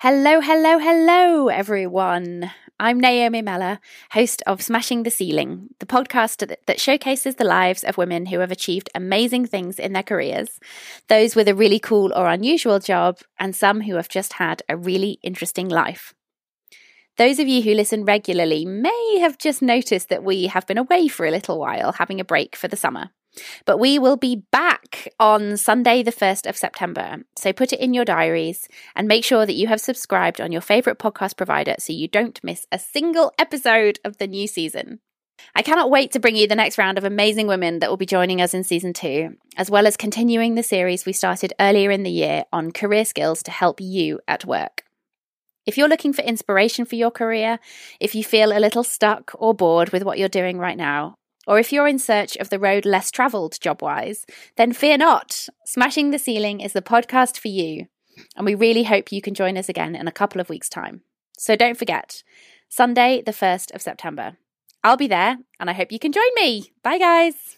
Hello, hello, hello, everyone. I'm Naomi Meller, host of Smashing the Ceiling, the podcast that showcases the lives of women who have achieved amazing things in their careers, those with a really cool or unusual job, and some who have just had a really interesting life. Those of you who listen regularly may have just noticed that we have been away for a little while, having a break for the summer. But we will be back on Sunday, the 1st of September. So put it in your diaries and make sure that you have subscribed on your favourite podcast provider so you don't miss a single episode of the new season. I cannot wait to bring you the next round of amazing women that will be joining us in season two, as well as continuing the series we started earlier in the year on career skills to help you at work. If you're looking for inspiration for your career, if you feel a little stuck or bored with what you're doing right now, or if you're in search of the road less travelled job wise, then fear not. Smashing the Ceiling is the podcast for you. And we really hope you can join us again in a couple of weeks' time. So don't forget, Sunday, the 1st of September. I'll be there and I hope you can join me. Bye, guys.